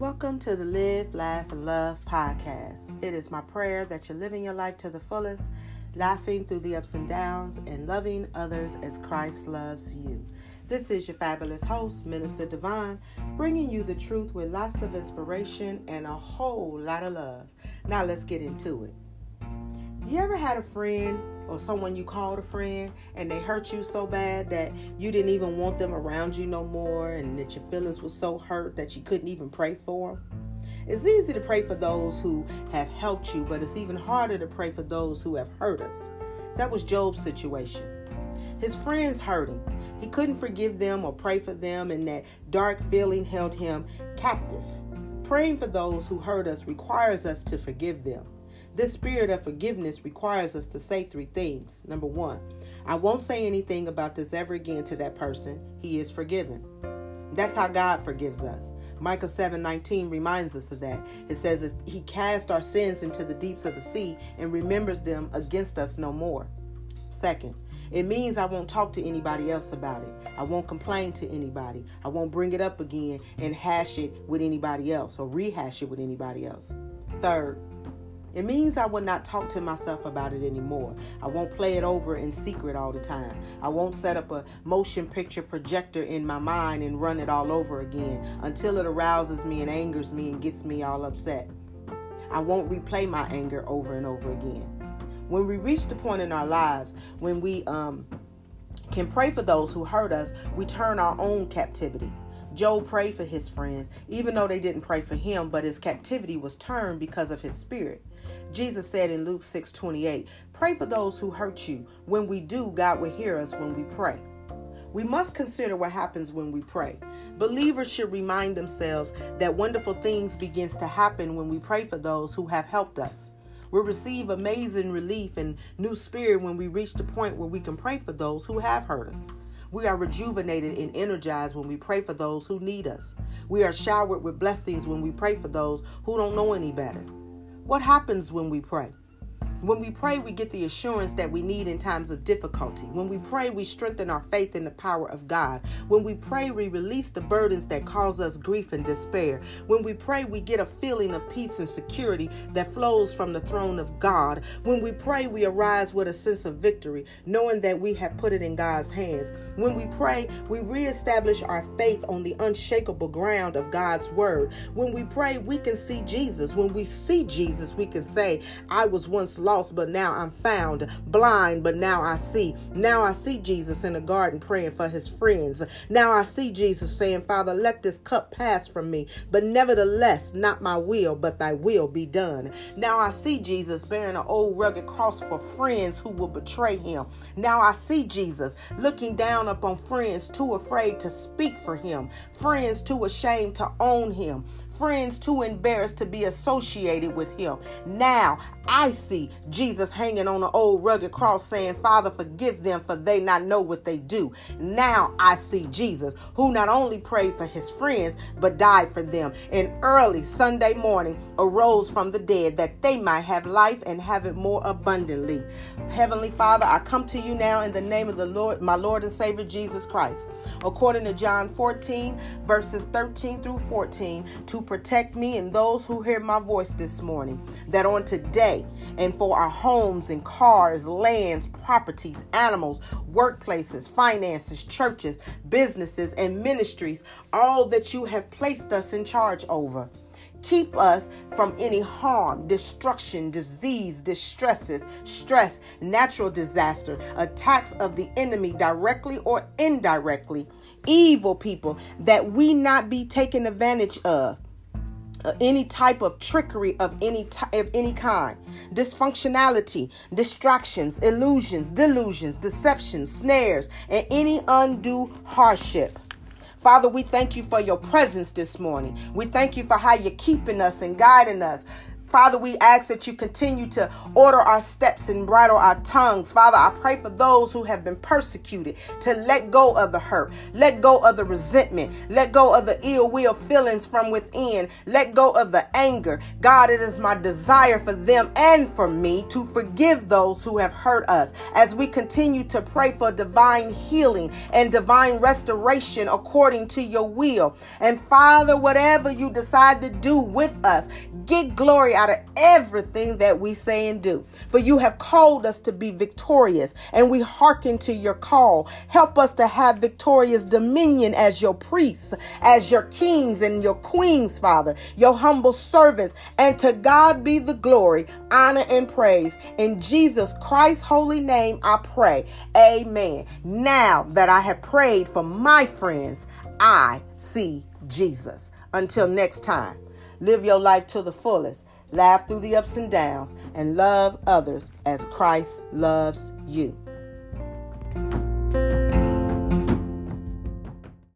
Welcome to the Live, Laugh, and Love podcast. It is my prayer that you're living your life to the fullest, laughing through the ups and downs, and loving others as Christ loves you. This is your fabulous host, Minister Devon, bringing you the truth with lots of inspiration and a whole lot of love. Now let's get into it. You ever had a friend or someone you called a friend and they hurt you so bad that you didn't even want them around you no more and that your feelings were so hurt that you couldn't even pray for them? It's easy to pray for those who have helped you, but it's even harder to pray for those who have hurt us. That was Job's situation. His friends hurt him. He couldn't forgive them or pray for them, and that dark feeling held him captive. Praying for those who hurt us requires us to forgive them. This spirit of forgiveness requires us to say three things. Number one, I won't say anything about this ever again to that person. He is forgiven. That's how God forgives us. Micah 7 19 reminds us of that. It says, He cast our sins into the deeps of the sea and remembers them against us no more. Second, it means I won't talk to anybody else about it. I won't complain to anybody. I won't bring it up again and hash it with anybody else or rehash it with anybody else. Third, it means I will not talk to myself about it anymore. I won't play it over in secret all the time. I won't set up a motion picture projector in my mind and run it all over again until it arouses me and angers me and gets me all upset. I won't replay my anger over and over again. When we reach the point in our lives when we um, can pray for those who hurt us, we turn our own captivity. Job prayed for his friends, even though they didn't pray for him, but his captivity was turned because of his spirit. Jesus said in Luke 6 28, Pray for those who hurt you. When we do, God will hear us when we pray. We must consider what happens when we pray. Believers should remind themselves that wonderful things begins to happen when we pray for those who have helped us. We'll receive amazing relief and new spirit when we reach the point where we can pray for those who have hurt us. We are rejuvenated and energized when we pray for those who need us. We are showered with blessings when we pray for those who don't know any better. What happens when we pray? When we pray, we get the assurance that we need in times of difficulty. When we pray, we strengthen our faith in the power of God. When we pray, we release the burdens that cause us grief and despair. When we pray, we get a feeling of peace and security that flows from the throne of God. When we pray, we arise with a sense of victory, knowing that we have put it in God's hands. When we pray, we reestablish our faith on the unshakable ground of God's word. When we pray, we can see Jesus. When we see Jesus, we can say, I was once lost lost, but now I'm found, blind, but now I see. Now I see Jesus in the garden praying for his friends. Now I see Jesus saying, Father, let this cup pass from me, but nevertheless, not my will, but thy will be done. Now I see Jesus bearing an old rugged cross for friends who will betray him. Now I see Jesus looking down upon friends too afraid to speak for him, friends too ashamed to own him, friends too embarrassed to be associated with him. Now I see Jesus hanging on an old rugged cross saying, Father, forgive them for they not know what they do. Now I see Jesus who not only prayed for his friends but died for them and early Sunday morning arose from the dead that they might have life and have it more abundantly. Heavenly Father, I come to you now in the name of the Lord, my Lord and Savior Jesus Christ. According to John 14, verses 13 through 14, to protect me and those who hear my voice this morning. That on today and for our homes and cars, lands, properties, animals, workplaces, finances, churches, businesses, and ministries, all that you have placed us in charge over. Keep us from any harm, destruction, disease, distresses, stress, natural disaster, attacks of the enemy directly or indirectly, evil people that we not be taken advantage of uh, any type of trickery of any of any kind. Dysfunctionality distractions illusions delusions deceptions snares and any undue hardship. Father, we thank you for your presence this morning. We thank you for how you're keeping us and guiding us Father, we ask that you continue to order our steps and bridle our tongues. Father, I pray for those who have been persecuted to let go of the hurt, let go of the resentment, let go of the ill will feelings from within, let go of the anger. God, it is my desire for them and for me to forgive those who have hurt us as we continue to pray for divine healing and divine restoration according to your will. And Father, whatever you decide to do with us, get glory out of everything that we say and do. For you have called us to be victorious, and we hearken to your call. Help us to have victorious dominion as your priests, as your kings and your queens, Father, your humble servants. And to God be the glory, honor, and praise. In Jesus Christ's holy name, I pray. Amen. Now that I have prayed for my friends, I see Jesus. Until next time, live your life to the fullest, laugh through the ups and downs, and love others as Christ loves you.